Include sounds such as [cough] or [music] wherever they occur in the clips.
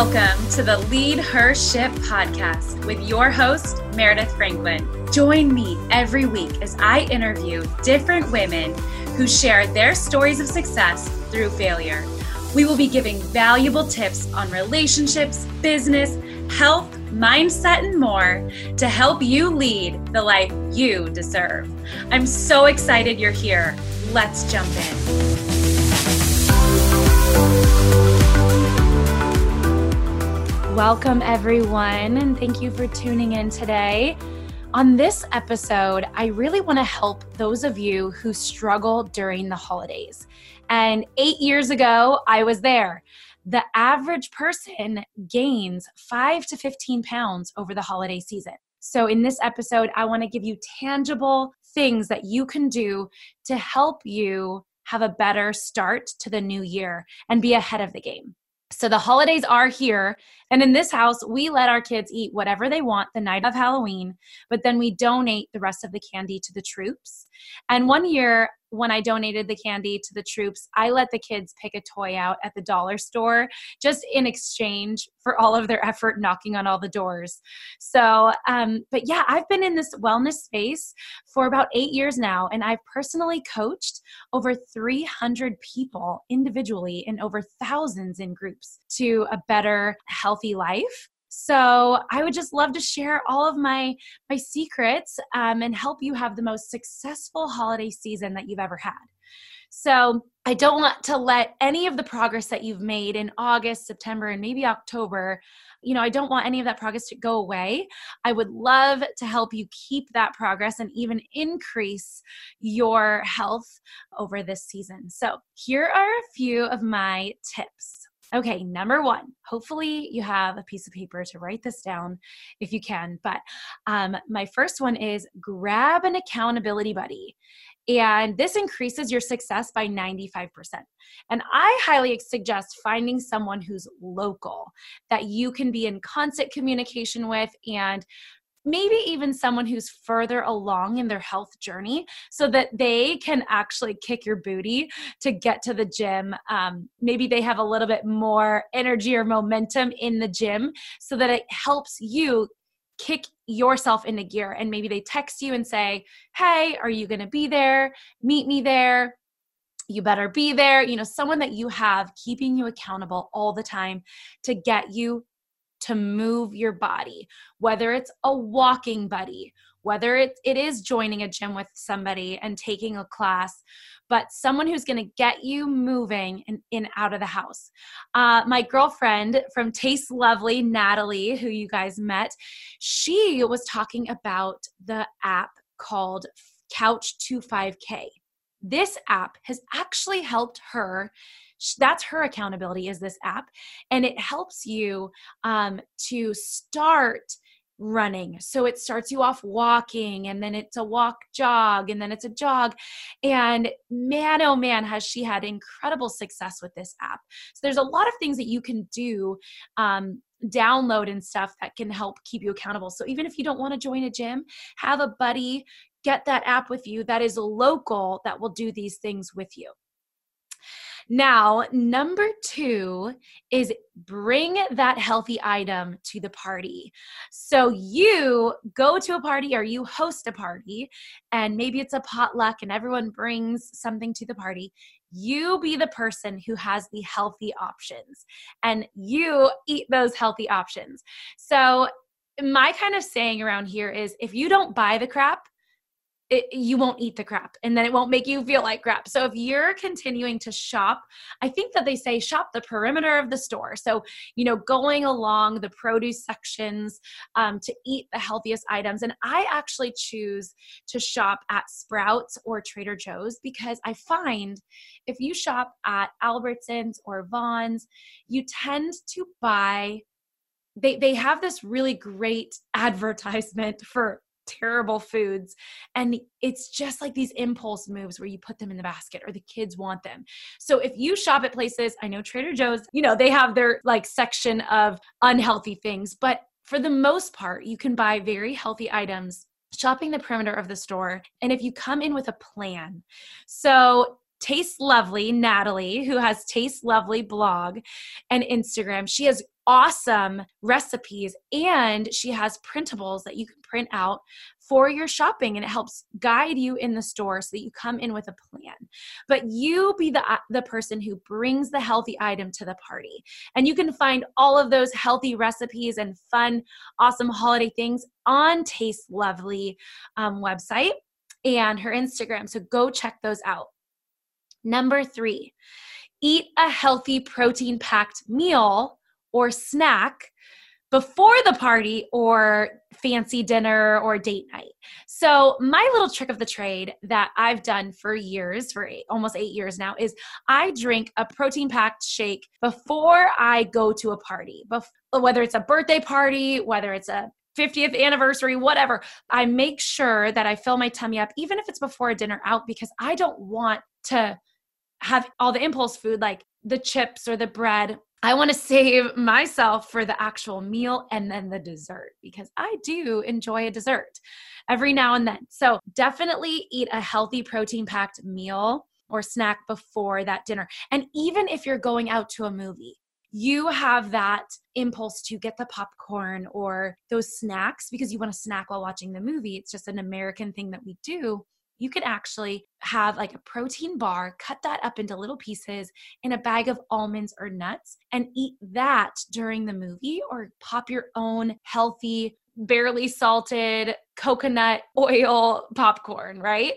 Welcome to the Lead Her Ship podcast with your host, Meredith Franklin. Join me every week as I interview different women who share their stories of success through failure. We will be giving valuable tips on relationships, business, health, mindset, and more to help you lead the life you deserve. I'm so excited you're here. Let's jump in. Welcome, everyone, and thank you for tuning in today. On this episode, I really want to help those of you who struggle during the holidays. And eight years ago, I was there. The average person gains five to 15 pounds over the holiday season. So, in this episode, I want to give you tangible things that you can do to help you have a better start to the new year and be ahead of the game. So the holidays are here. And in this house, we let our kids eat whatever they want the night of Halloween, but then we donate the rest of the candy to the troops. And one year, when I donated the candy to the troops, I let the kids pick a toy out at the dollar store just in exchange for all of their effort knocking on all the doors. So, um, but yeah, I've been in this wellness space for about eight years now, and I've personally coached over 300 people individually and over thousands in groups to a better, healthy life. So I would just love to share all of my my secrets um, and help you have the most successful holiday season that you've ever had. So I don't want to let any of the progress that you've made in August, September, and maybe October, you know, I don't want any of that progress to go away. I would love to help you keep that progress and even increase your health over this season. So here are a few of my tips. Okay, number one, hopefully you have a piece of paper to write this down if you can. But um, my first one is grab an accountability buddy. And this increases your success by 95%. And I highly suggest finding someone who's local that you can be in constant communication with and maybe even someone who's further along in their health journey so that they can actually kick your booty to get to the gym. Um, maybe they have a little bit more energy or momentum in the gym so that it helps you kick yourself into gear. And maybe they text you and say, Hey, are you going to be there? Meet me there you better be there. You know, someone that you have keeping you accountable all the time to get you to move your body, whether it's a walking buddy, whether it, it is joining a gym with somebody and taking a class, but someone who's going to get you moving and in, out of the house. Uh, my girlfriend from Taste Lovely, Natalie, who you guys met, she was talking about the app called Couch to 5K. This app has actually helped her that's her accountability is this app and it helps you um, to start running. So it starts you off walking and then it's a walk jog and then it's a jog. And man, oh man, has she had incredible success with this app. So there's a lot of things that you can do. Um, download and stuff that can help keep you accountable. So even if you don't want to join a gym, have a buddy get that app with you that is local that will do these things with you. Now, number two is bring that healthy item to the party. So you go to a party or you host a party, and maybe it's a potluck and everyone brings something to the party. You be the person who has the healthy options and you eat those healthy options. So, my kind of saying around here is if you don't buy the crap, it, you won't eat the crap and then it won't make you feel like crap. So if you're continuing to shop, I think that they say shop the perimeter of the store. So, you know, going along the produce sections um, to eat the healthiest items. And I actually choose to shop at Sprouts or Trader Joe's because I find if you shop at Albertsons or Vons, you tend to buy they they have this really great [laughs] advertisement for terrible foods. And it's just like these impulse moves where you put them in the basket or the kids want them. So if you shop at places, I know Trader Joe's, you know, they have their like section of unhealthy things, but for the most part, you can buy very healthy items shopping the perimeter of the store. And if you come in with a plan, so Taste Lovely, Natalie, who has Taste Lovely blog and Instagram. She has awesome recipes and she has printables that you can print out for your shopping and it helps guide you in the store so that you come in with a plan. But you be the uh, the person who brings the healthy item to the party. And you can find all of those healthy recipes and fun awesome holiday things on taste lovely um, website and her instagram. So go check those out Number three, eat a healthy protein packed meal or snack before the party or fancy dinner or date night. So, my little trick of the trade that I've done for years, for eight, almost eight years now, is I drink a protein packed shake before I go to a party, whether it's a birthday party, whether it's a 50th anniversary, whatever. I make sure that I fill my tummy up, even if it's before a dinner out, because I don't want to have all the impulse food like the chips or the bread. I want to save myself for the actual meal and then the dessert because I do enjoy a dessert every now and then. So definitely eat a healthy protein packed meal or snack before that dinner. And even if you're going out to a movie, you have that impulse to get the popcorn or those snacks because you want to snack while watching the movie. It's just an American thing that we do you could actually have like a protein bar, cut that up into little pieces in a bag of almonds or nuts, and eat that during the movie, or pop your own healthy, barely salted coconut [laughs] oil popcorn, right?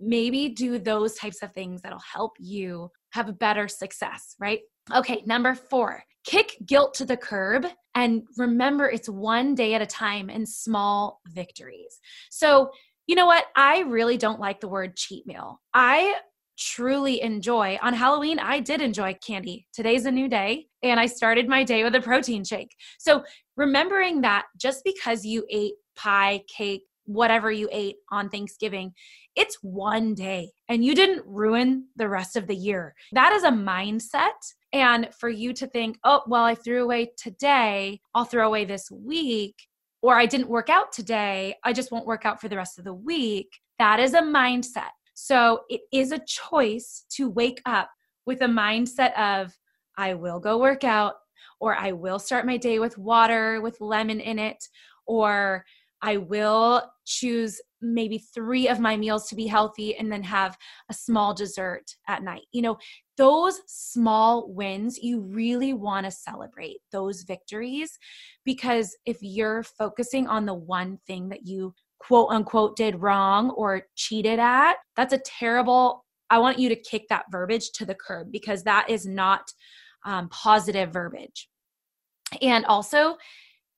Maybe do those types of things that'll help you have a better success, right? Okay, number four, kick guilt to the curb and remember it's one day at a time and small victories. So, you know what? I really don't like the word cheat meal. I truly enjoy on Halloween, I did enjoy candy. Today's a new day, and I started my day with a protein shake. So, remembering that just because you ate pie, cake, whatever you ate on Thanksgiving, it's one day and you didn't ruin the rest of the year. That is a mindset. And for you to think, oh, well, I threw away today, I'll throw away this week or I didn't work out today, I just won't work out for the rest of the week. That is a mindset. So it is a choice to wake up with a mindset of, I will go work out, or I will start my day with water with lemon in it, or I will choose maybe three of my meals to be healthy and then have a small dessert at night. You know, those small wins, you really want to celebrate those victories because if you're focusing on the one thing that you quote unquote did wrong or cheated at, that's a terrible. I want you to kick that verbiage to the curb because that is not um, positive verbiage. And also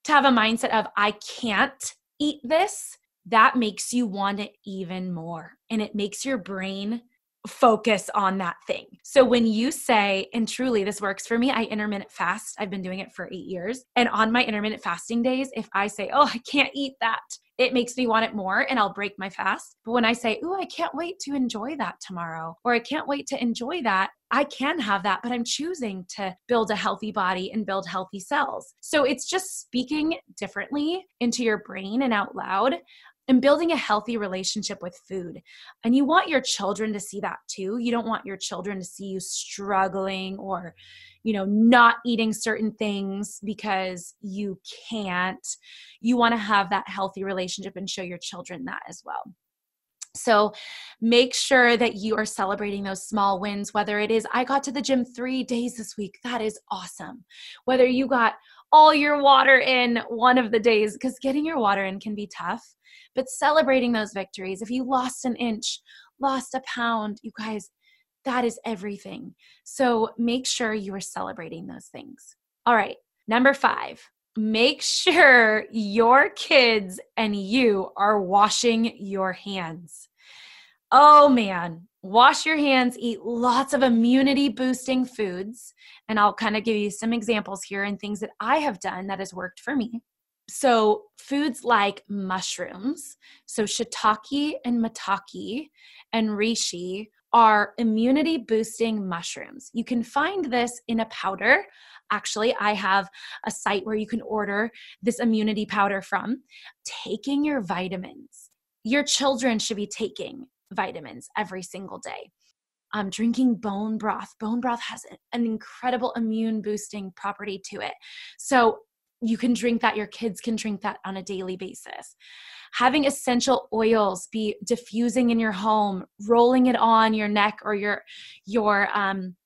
to have a mindset of, I can't eat this, that makes you want it even more. And it makes your brain focus on that thing. So when you say, and truly this works for me, I intermittent fast. I've been doing it for eight years. And on my intermittent fasting days, if I say, oh, I can't eat that, it makes me want it more and I'll break my fast. But when I say, oh, I can't wait to enjoy that tomorrow, or I can't wait to enjoy that, I can have that, but I'm choosing to build a healthy body and build healthy cells. So it's just speaking differently into your brain and out loud and building a healthy relationship with food. And you want your children to see that too. You don't want your children to see you struggling or, you know, not eating certain things because you can't. You want to have that healthy relationship and show your children that as well. So make sure that you are celebrating those small wins, whether it is, I got to the gym three days this week. That is awesome. Whether you got all your water in one of the days, because getting your water in can be tough, but celebrating those victories. If you lost an inch, lost a pound, you guys, that is everything. So make sure you are celebrating those things. All right, number five, make sure your kids and you are washing your hands. Oh man, wash your hands, eat lots of immunity boosting foods. And I'll kind of give you some examples here and things that I have done that has worked for me. So, foods like mushrooms, so shiitake and maitake and reishi are immunity boosting mushrooms. You can find this in a powder. Actually, I have a site where you can order this immunity powder from. Taking your vitamins. Your children should be taking vitamins every single day. um, drinking bone broth. Bone broth has an incredible immune boosting property to it. So you can drink that, your kids can drink that on a daily basis. Having essential oils be diffusing in your home, rolling it on your neck or your your um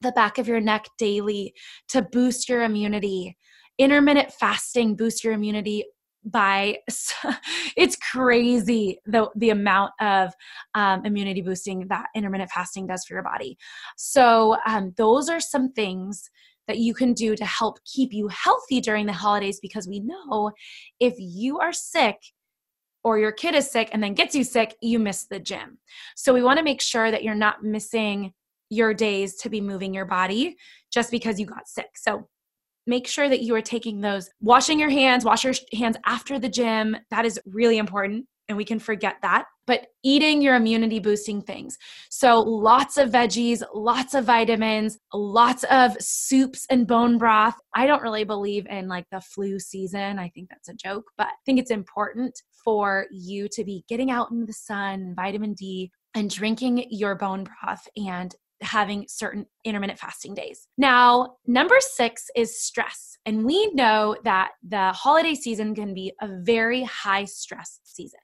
the back of your neck daily to boost your immunity. Intermittent fasting boosts your immunity by [laughs] it's crazy the the amount of um, immunity boosting that intermittent fasting does for your body so um, those are some things that you can do to help keep you healthy during the holidays because we know if you are sick or your kid is sick and then gets you sick, you miss the gym. So we want to make sure that you're not missing your days to be moving your body just because you got sick. So make sure that you are taking those washing your hands, wash your hands after the gym. That is really important and we can forget that. But eating your immunity boosting things. So, lots of veggies, lots of vitamins, lots of soups and bone broth. I don't really believe in like the flu season. I think that's a joke, but I think it's important for you to be getting out in the sun, vitamin D, and drinking your bone broth and having certain intermittent fasting days. Now, number six is stress. And we know that the holiday season can be a very high stress season.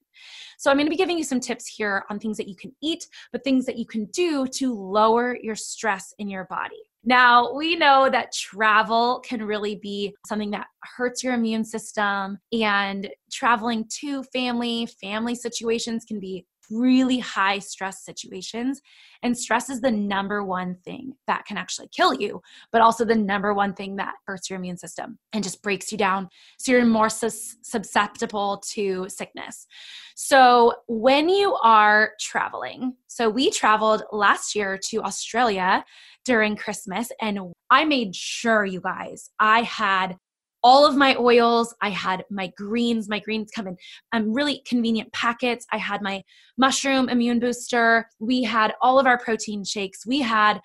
So, I'm going to be giving you some tips here on things that you can eat, but things that you can do to lower your stress in your body. Now, we know that travel can really be something that hurts your immune system, and traveling to family, family situations can be really high stress situations. And stress is the number one thing that can actually kill you, but also the number one thing that hurts your immune system and just breaks you down. So you're more sus- susceptible to sickness. So when you are traveling, so we traveled last year to Australia during Christmas, and I made sure, you guys, I had all of my oils. I had my greens. My greens come in um, really convenient packets. I had my mushroom immune booster. We had all of our protein shakes. We had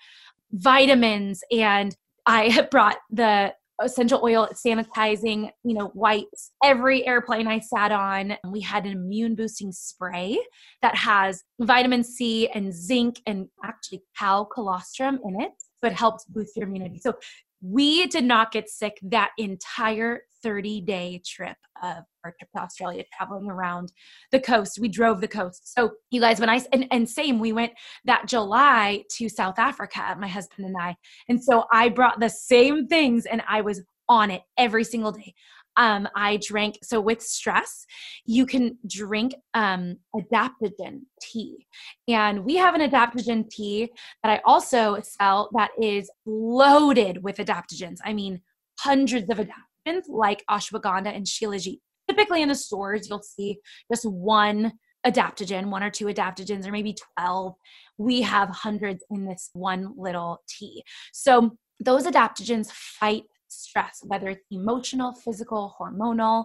vitamins, and I [laughs] brought the essential oil sanitizing you know wipes every airplane i sat on we had an immune boosting spray that has vitamin c and zinc and actually cal colostrum in it it helps boost your immunity so we did not get sick that entire 30 day trip of our trip to Australia, traveling around the coast. We drove the coast. So, you guys, when I, and, and same, we went that July to South Africa, my husband and I. And so I brought the same things and I was on it every single day um, I drank. So with stress, you can drink um, adaptogen tea, and we have an adaptogen tea that I also sell that is loaded with adaptogens. I mean, hundreds of adaptogens like ashwagandha and shilajit. Typically in the stores, you'll see just one adaptogen, one or two adaptogens, or maybe 12. We have hundreds in this one little tea. So those adaptogens fight stress, whether it's emotional, physical, hormonal.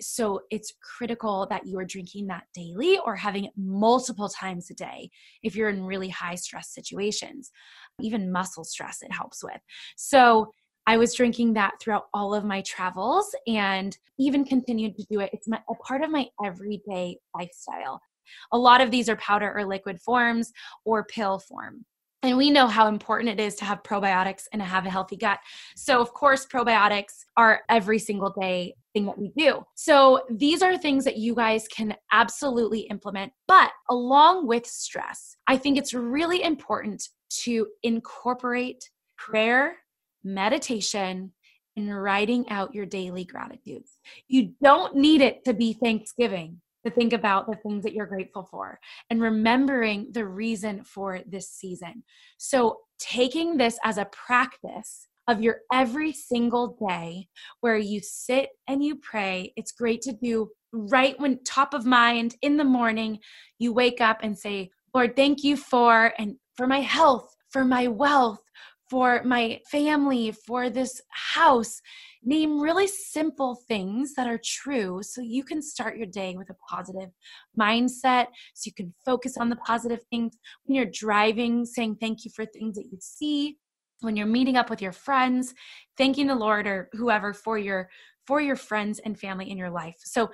So it's critical that you are drinking that daily or having it multiple times a day if you're in really high stress situations. Even muscle stress, it helps with. So I was drinking that throughout all of my travels and even continued to do it. It's my, a part of my everyday lifestyle. A lot of these are powder or liquid forms or pill form. And we know how important it is to have probiotics and to have a healthy gut. So, of course, probiotics are every single day thing that we do. So, these are things that you guys can absolutely implement. But along with stress, I think it's really important to incorporate prayer, meditation, and writing out your daily gratitudes. You don't need it to be Thanksgiving to think about the things that you're grateful for and remembering the reason for this season. So, taking this as a practice of your every single day where you sit and you pray, it's great to do right when top of mind in the morning. You wake up and say, Lord, thank you for and for my health, for my wealth, for my family, for this house. Name really simple things that are true so you can start your day with a positive mindset, so you can focus on the positive things. When you're driving, saying thank you for things that you see. When you're meeting up with your friends, thanking the Lord or whoever for your for your friends and family in your life. So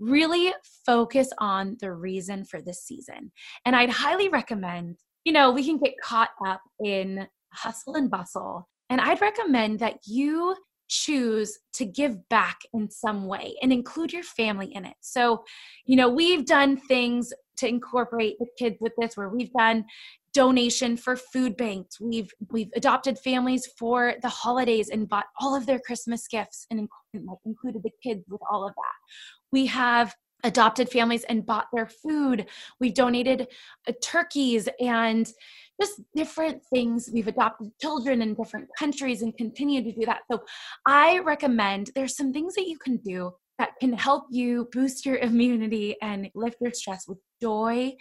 really focus on the reason for this season. And I'd highly recommend you know, we can get caught up in hustle and bustle. And I'd recommend that you choose to give back in some way and include your family in it. So, you know, we've done things to incorporate the kids with this where we've done donation for food banks. We've we've adopted families for the holidays and bought all of their Christmas gifts and like, included the kids with all of that. We have adopted families and bought their food. We've donated uh, turkeys and just different things. We've adopted children in different countries and continue to do that. So I recommend there's some things that you can do that can help you boost your immunity and lift your stress with joy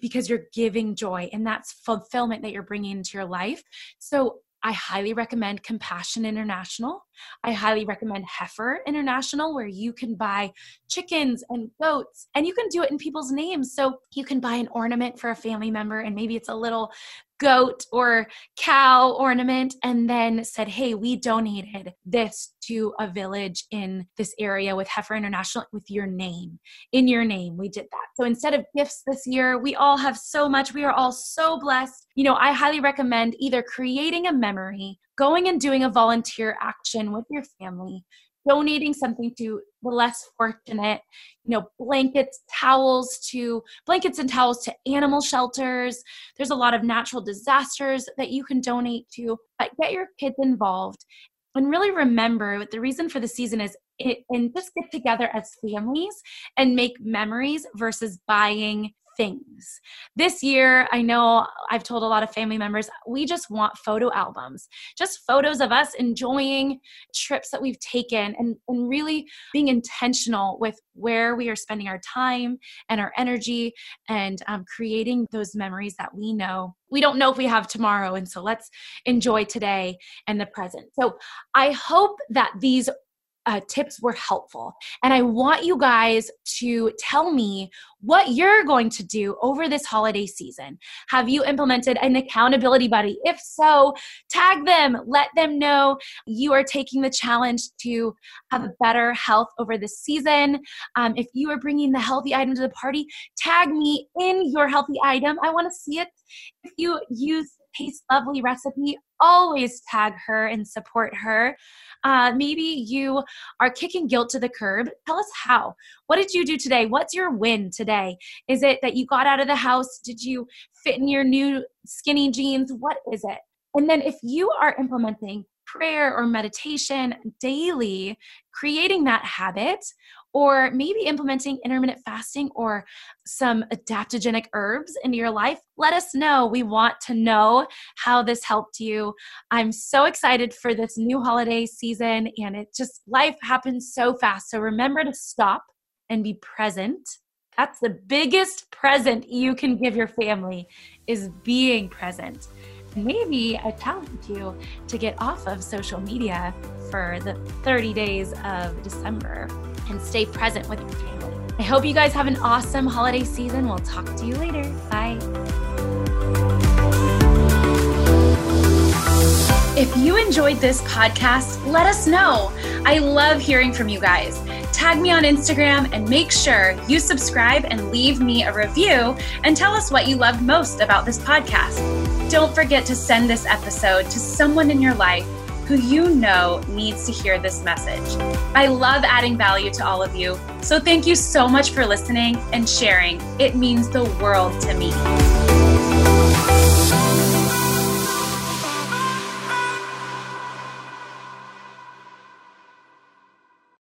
because you're giving joy and that's fulfillment that you're bringing into your life. So I highly recommend Compassion International. I highly recommend Heifer International, where you can buy chickens and goats and you can do it in people's names. So you can buy an ornament for a family member, and maybe it's a little goat or cow ornament and then said, Hey, we donated this to a village in this area with Heifer International with your name. In your name, we did that. So instead of gifts this year, we all have so much. We are all so blessed. You know, I highly recommend either creating a memory, going and doing a volunteer action with your family, donating something to the less fortunate you know blankets towels to blankets and towels to animal shelters. There's a lot of natural disasters that you can donate to but get your kids involved and really remember the reason for the season is it, and just get together as families and make memories versus buying things. This year, I know I've told a lot of family members, we just want photo albums, just photos of us enjoying trips that we've taken and, and really being intentional with where we are spending our time and our energy and um, creating those memories that we know we don't know if we have tomorrow and so let's enjoy today and the present so i hope that these uh, tips were helpful. And I want you guys to tell me what you're going to do over this holiday season. Have you implemented an accountability buddy? If so, tag them, let them know you are taking the challenge to have a better health over this season. Um, if you are bringing the healthy item to the party, tag me in your healthy item. I want to see it. If you use Taste Lovely recipe, always tag her and support her. Uh, maybe you are kicking guilt to the curb. Tell us how. What did you do today? What's your win today? Is it that you got out of the house? Did you fit in your new skinny jeans? What is it? And then if you are implementing prayer or meditation daily, creating that habit, or maybe implementing intermittent fasting or some adaptogenic herbs into your life, let us know. We want to know how this helped you. I'm so excited for this new holiday season, and it just, life happens so fast. So remember to stop and be present. That's the biggest present you can give your family is being present maybe I challenge you to get off of social media for the 30 days of December and stay present with your family. I hope you guys have an awesome holiday season. We'll talk to you later. Bye. If you enjoyed this podcast, let us know. I love hearing from you guys. Tag me on Instagram and make sure you subscribe and leave me a review and tell us what you loved most about this podcast. Don't forget to send this episode to someone in your life who you know needs to hear this message. I love adding value to all of you. So thank you so much for listening and sharing. It means the world to me.